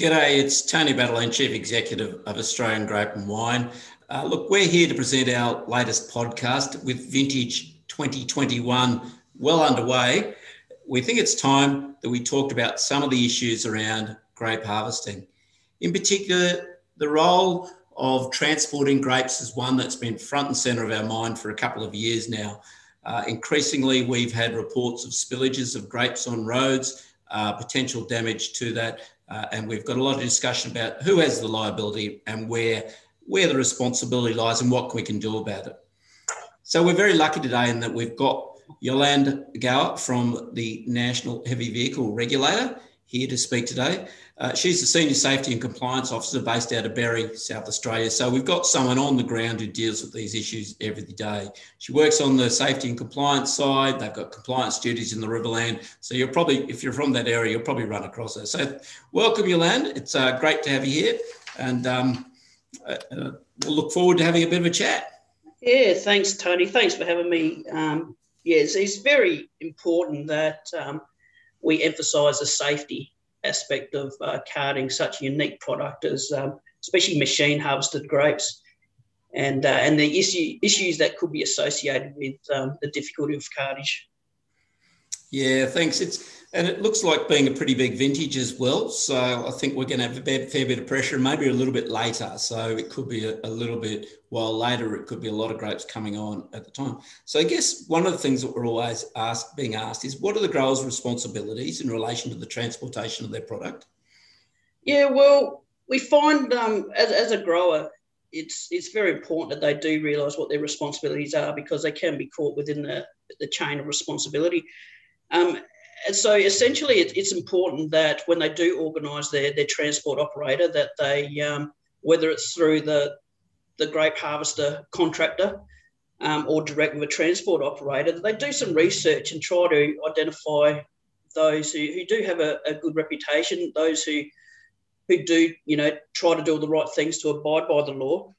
G'day, it's Tony Battaglene, Chief Executive of Australian Grape and Wine. Uh, look, we're here to present our latest podcast with Vintage 2021 well underway. We think it's time that we talked about some of the issues around grape harvesting. In particular, the role of transporting grapes is one that's been front and centre of our mind for a couple of years now. Uh, increasingly, we've had reports of spillages of grapes on roads, uh, potential damage to that, uh, and we've got a lot of discussion about who has the liability and where where the responsibility lies and what we can do about it. So we're very lucky today in that we've got Yolande Gower from the National Heavy Vehicle Regulator here to speak today. Uh, she's the Senior Safety and Compliance Officer based out of Berri, South Australia. So we've got someone on the ground who deals with these issues every day. She works on the safety and compliance side. They've got compliance duties in the Riverland. So you're probably, if you're from that area, you'll probably run across her. So welcome, Yolande. It's uh, great to have you here. And um, uh, uh, we'll look forward to having a bit of a chat. Yeah, thanks, Tony. Thanks for having me. Um, yes, it's very important that um, we emphasise the safety aspect of uh, carting such unique product as, um, especially machine harvested grapes, and uh, and the issue issues that could be associated with um, the difficulty of cartage. Yeah, thanks. It's and it looks like being a pretty big vintage as well. So I think we're going to have a fair bit of pressure, maybe a little bit later. So it could be a, a, little bit while later. It could be a lot of grapes coming on at the time. So I guess one of the things that we're always asked, being asked, is what are the growers' responsibilities in relation to the transportation of their product? Yeah, well, we find um, as, as a grower, it's it's very important that they do realise what their responsibilities are because they can be caught within the, the chain of responsibility. Um, so essentially, it, it's important that when they do organise their, their transport operator, that they, um, whether it's through the, the grape harvester contractor um, or direct with a transport operator, that they do some research and try to identify those who, who do have a, a good reputation, those who who do, you know, try to do all the right things to abide by the law,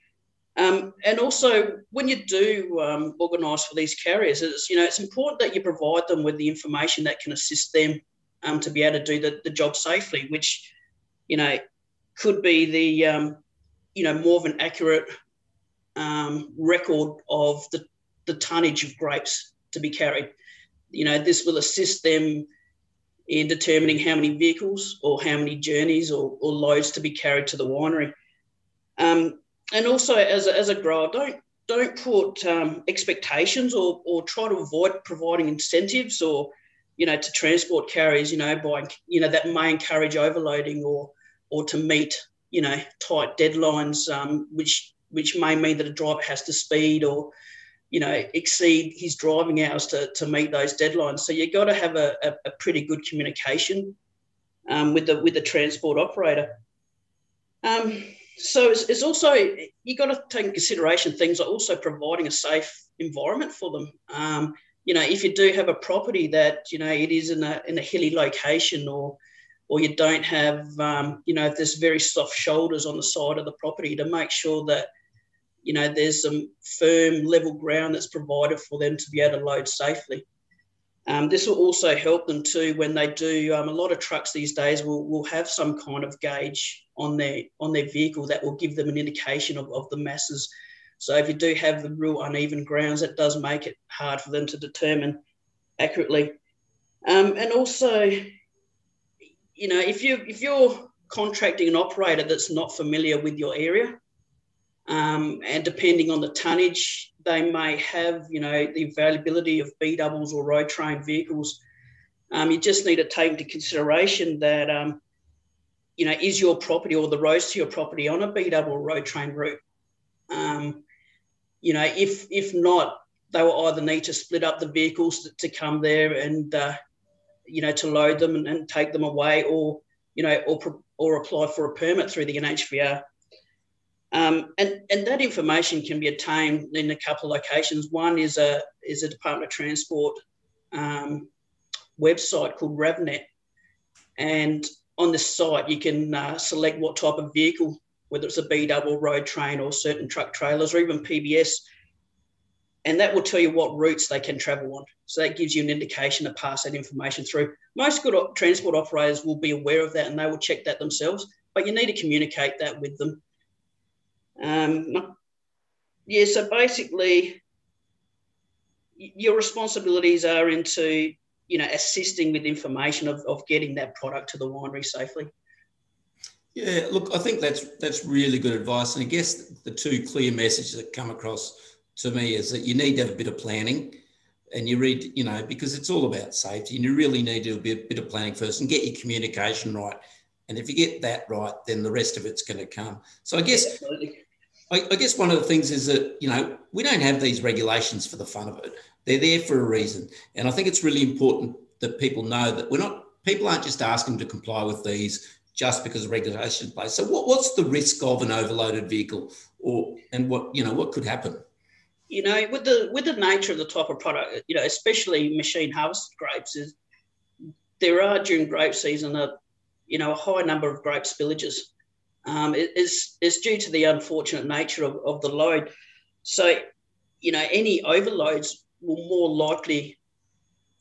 um, and also, when you do um, organise for these carriers, it's you know it's important that you provide them with the information that can assist them um, to be able to do the, the job safely, which you know could be the um, you know more of an accurate um, record of the, the tonnage of grapes to be carried. You know, this will assist them in determining how many vehicles or how many journeys or, or loads to be carried to the winery. Um, and also as a, as a grower, don't don't put um, expectations or, or try to avoid providing incentives or you know to transport carriers you know by you know that may encourage overloading or or to meet you know tight deadlines um, which which may mean that a driver has to speed or you know exceed his driving hours to, to meet those deadlines. So you've got to have a, a, a pretty good communication um, with the with the transport operator. Um, so it's, it's also you got to take into consideration things like also providing a safe environment for them. Um, you know, if you do have a property that you know it is in a in a hilly location or or you don't have um, you know if there's very soft shoulders on the side of the property to make sure that you know there's some firm level ground that's provided for them to be able to load safely. Um, this will also help them too when they do. Um, a lot of trucks these days will, will have some kind of gauge on their on their vehicle that will give them an indication of, of the masses. So if you do have the real uneven grounds, that does make it hard for them to determine accurately. Um, and also, you know, if you if you're contracting an operator that's not familiar with your area, um, and depending on the tonnage, they may have, you know, the availability of B doubles or road train vehicles. Um, you just need to take into consideration that, um, you know, is your property or the roads to your property on a B double road train route? Um, you know, if if not, they will either need to split up the vehicles to, to come there and, uh, you know, to load them and, and, take them away, or you know, or or apply for a permit through the NHVR. Um, and, and that information can be obtained in a couple of locations. One is a, is a Department of Transport um, website called RavNet. And on this site, you can uh, select what type of vehicle, whether it's a B double road train or certain truck trailers or even PBS. And that will tell you what routes they can travel on. So that gives you an indication to pass that information through. Most good transport operators will be aware of that and they will check that themselves but you need to communicate that with them. Um, yeah, so basically, your responsibilities are into you know assisting with information of, of getting that product to the winery safely. Yeah, look, I think that's that's really good advice, and I guess the two clear messages that come across to me is that you need to have a bit of planning, and you read, you know, because it's all about safety, and you really need to do a bit, bit of planning first and get your communication right. And if you get that right, then the rest of it's going to come. So I guess. I, I guess one of the things is that you know we don't have these regulations for the fun of it. They're there for a reason, and I think it's really important that people know that we're not. People aren't just asking to comply with these just because regulation in place. So what, what's the risk of an overloaded vehicle or and what you know what could happen? You know, with the with the nature of the type of product, you know, especially machine harvested grapes, is there are during grape season a you know a high number of grape spillages. Um, is is due to the unfortunate nature of, of the load. So, you know, any overloads will more likely,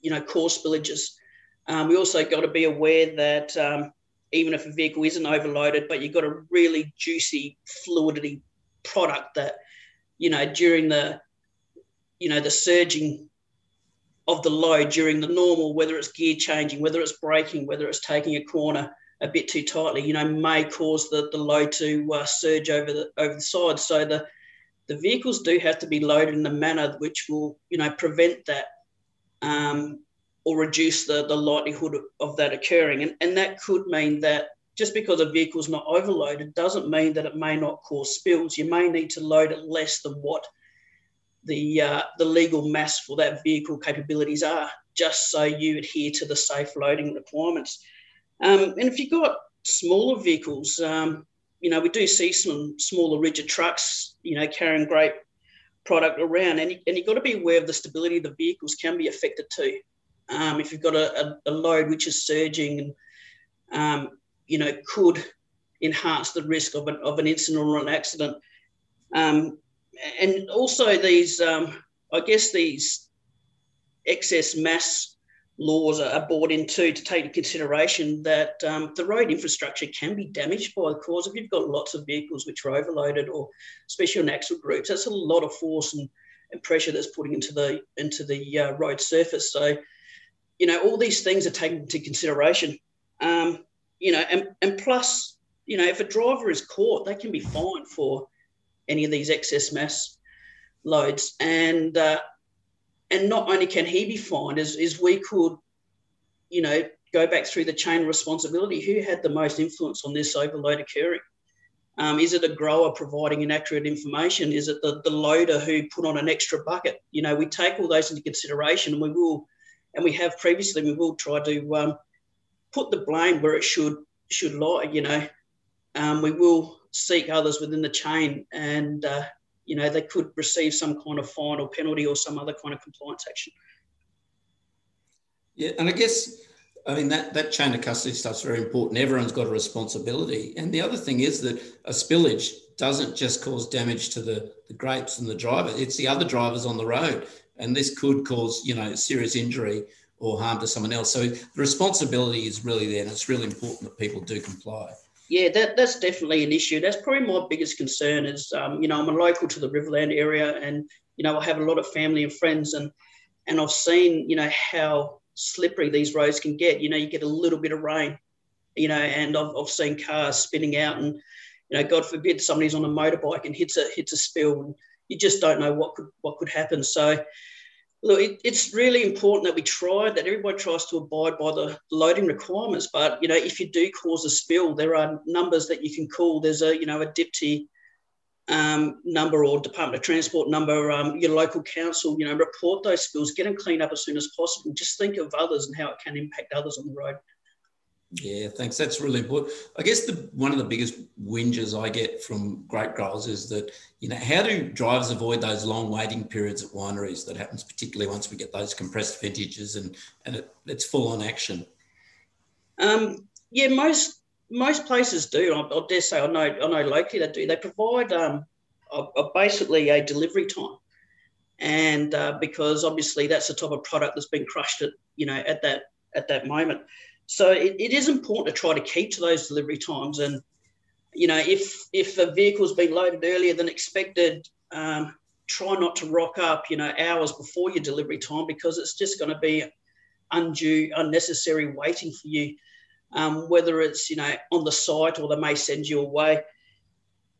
you know, cause spillages. Um, we also got to be aware that um, even if a vehicle isn't overloaded, but you've got a really juicy, fluidity product that, you know, during the, you know, the surging of the load during the normal, whether it's gear changing, whether it's braking, whether it's taking a corner a bit too tightly, you know, may cause the, the load to uh, surge over the over the side. So the the vehicles do have to be loaded in a manner which will, you know, prevent that um, or reduce the, the likelihood of that occurring. And, and that could mean that just because a vehicle is not overloaded doesn't mean that it may not cause spills. You may need to load it less than what the uh, the legal mass for that vehicle capabilities are, just so you adhere to the safe loading requirements. Um, and if you've got smaller vehicles, um, you know we do see some smaller rigid trucks, you know, carrying grape product around, and, you, and you've got to be aware of the stability of the vehicles can be affected too. Um, if you've got a, a, a, load which is surging and um, you know could enhance the risk of an, of an incident or an accident. Um, and also these, um, I guess these excess mass laws are brought into to take into consideration that um, the road infrastructure can be damaged by the cause if you've got lots of vehicles which are overloaded or especially on axle groups. That's a lot of force and, and pressure that's putting into the into the uh, road surface. So you know, all these things are taken into consideration. Um, you know, and, and plus, you know, if a driver is caught, they can be fined for any of these excess mass loads. And uh, and not only can he be fined, as, as we could, you know, go back through the chain of responsibility. Who had the most influence on this overload occurring? Um, is it a grower providing inaccurate information? Is it the, the loader who put on an extra bucket? You know, we take all those into consideration and we will and we have previously, we will try to um, put the blame where it should should lie. You know, um, we will seek others within the chain, and uh, you know they could receive some kind of fine or penalty or some other kind of compliance action. Yeah, and I guess I mean that that chain of custody stuff's very important. Everyone's got a responsibility, and the other thing is that a spillage doesn't just cause damage to the, the grapes and the driver; it's the other drivers on the road and this could cause you know serious injury or harm to someone else. So the responsibility is really there, and it's really important that people do comply. Yeah, that, that's definitely an issue. That's probably my biggest concern. Is um, you know I'm a local to the Riverland area, and you know I have a lot of family and friends, and and I've seen you know how slippery these roads can get. You know, you get a little bit of rain, you know, and I've, I've seen cars spinning out, and you know, God forbid somebody's on a motorbike and hits a hits a spill, and you just don't know what could what could happen. So look, it, it's really important that we try, that everybody tries to abide by the loading requirements. But, you know, if you do cause a spill, there are numbers that you can call. There's a, you know, a DPTI um, number or Department of Transport number, um, your local council, you know, report those spills, get them cleaned up as soon as possible. Just think of others and how it can impact others on the road. Yeah, thanks. That's really important. I guess the one of the biggest whinges I get from grape growers is that you know how do drivers avoid those long waiting periods at wineries that happens particularly once we get those compressed vintages and and it, it's full on action. Um, yeah, most most places do. I, I, dare say I know I know locally they do. They provide um, a, a basically a delivery time, and uh, because obviously that's the type of product that's been crushed at you know at that at that moment. So it, it is important to try to keep to those delivery times. And, you know, if if a vehicle's been loaded earlier than expected, um, try not to rock up, you know, hours before your delivery time because it's just going to be undue, unnecessary waiting for you. Um, whether it's you know on the site or they may send you away.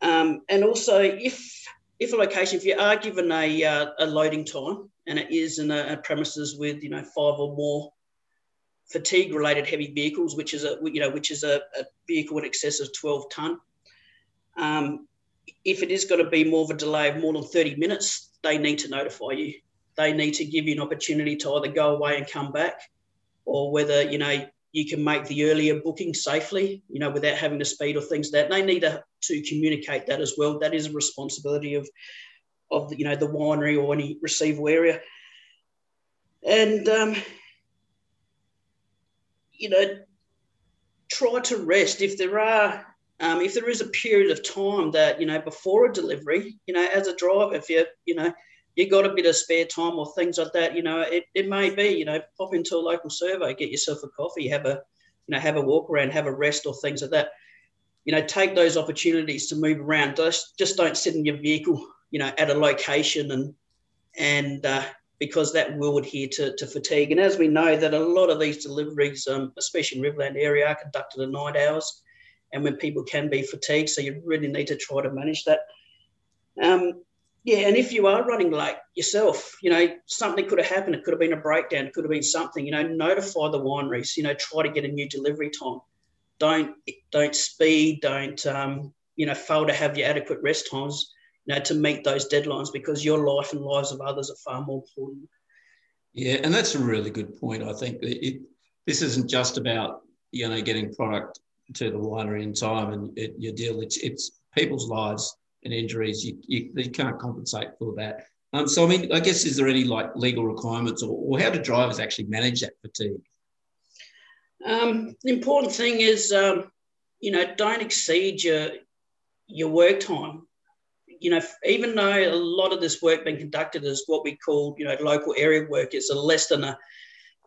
Um, and also, if if a location, if you are given a, uh, a loading time and it is in a, a premises with you know five or more fatigue related heavy vehicles, which is a you know which is a, a vehicle in excess of 12 ton. Um, if it is going to be more of a delay of more than 30 minutes, they need to notify you. They need to give you an opportunity to either go away and come back, or whether you know you can make the earlier booking safely, you know, without having to speed or things like that. They need to, to communicate that as well. That is a responsibility of of you know the winery or any receival area. And um, you know, try to rest if there are um, if there is a period of time that you know before a delivery, you know, as a driver, if you you know you got a bit of spare time or things like that, you know, it, it may be you know pop into a local servo, get yourself a coffee, have a you know have a walk around, have a rest or things like that. You know, take those opportunities to move around. Just just don't sit in your vehicle, you know, at a location and and uh, because that will adhere to, to fatigue. And as we know that a lot of these deliveries, um, especially in Riverland area, are conducted at night hours and when people can be fatigued. So you really need to try to manage that. Um, yeah, and if you are running late yourself, you know, something could have happened. It could have been a breakdown. It could have been something, you know, notify the wineries, you know, try to get a new delivery time. Don't, don't speed, don't, um, you know, fail to have your adequate rest times you know, to meet those deadlines because your life and lives of others are far more important. Yeah, and that's a really good point. I think it, this isn't just about you know getting product to the winery in time and it, your deal. It's it's people's lives and injuries. You, you, you can't compensate for that. Um, so I mean, I guess is there any like legal requirements or, or how do drivers actually manage that fatigue? Um, the important thing is, um, you know, don't exceed your your work time you know, even though a lot of this work being conducted is what we call, you know, local area work, it's a less than a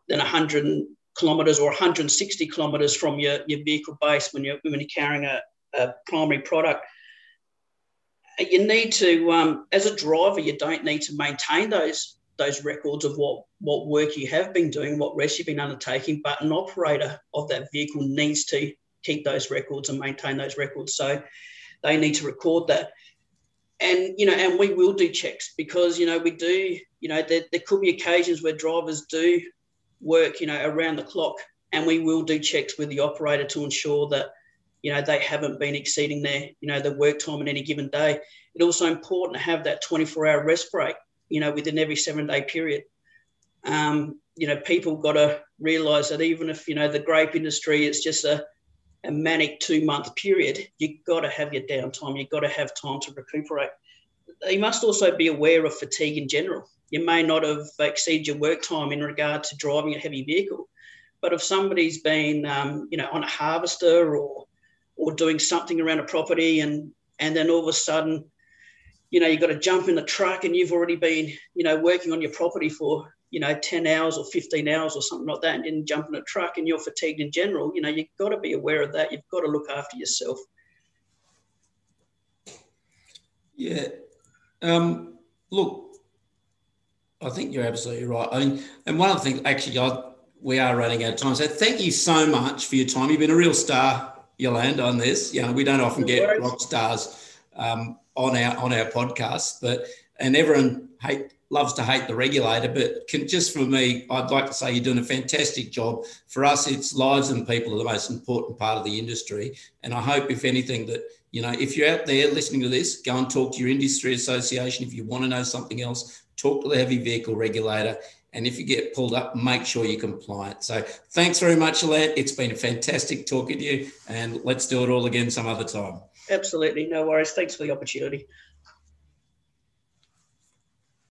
than 100 kilometres or 160 kilometres from your, your vehicle base when you're when you're carrying a, a primary product. You need to, um, as a driver, you don't need to maintain those those records of what what work you have been doing, what rest you've been undertaking, but an operator of that vehicle needs to keep those records and maintain those records. So they need to record that and you know, and we will do checks because you know we do. You know, there, there could be occasions where drivers do work, you know, around the clock, and we will do checks with the operator to ensure that you know they haven't been exceeding their you know their work time in any given day. It's also important to have that 24 hour rest break, you know, within every seven day period. Um, you know, people got to realise that even if you know the grape industry it's just a a manic two month period, you've got to have your downtime. You've got to have time to recuperate. You must also be aware of fatigue in general. You may not have exceeded your work time in regard to driving a heavy vehicle, but if somebody's been, um, you know, on a harvester or or doing something around a property, and and then all of a sudden, you know, you've got to jump in the truck, and you've already been, you know, working on your property for you know, 10 hours or 15 hours or something like that and didn't jump in a truck and you're fatigued in general, you know, you've got to be aware of that. You've got to look after yourself. Yeah. Um, look, I think you're absolutely right. I mean, and one of the things, actually, I, we are running out of time. So thank you so much for your time. You've been a real star, Yolanda, on this. You know, we don't often get rock stars um, on our on our podcast, but and everyone hate loves to hate the regulator, but can, just for me, I'd like to say you're doing a fantastic job. For us, it's lives and people are the most important part of the industry. And I hope, if anything, that you know, if you're out there listening to this, go and talk to your industry association. If you want to know something else, talk to the heavy vehicle regulator. And if you get pulled up, make sure you're compliant. So thanks very much, Alette. It's been a fantastic talking to you, and let's do it all again some other time. Absolutely. No worries. Thanks for the opportunity.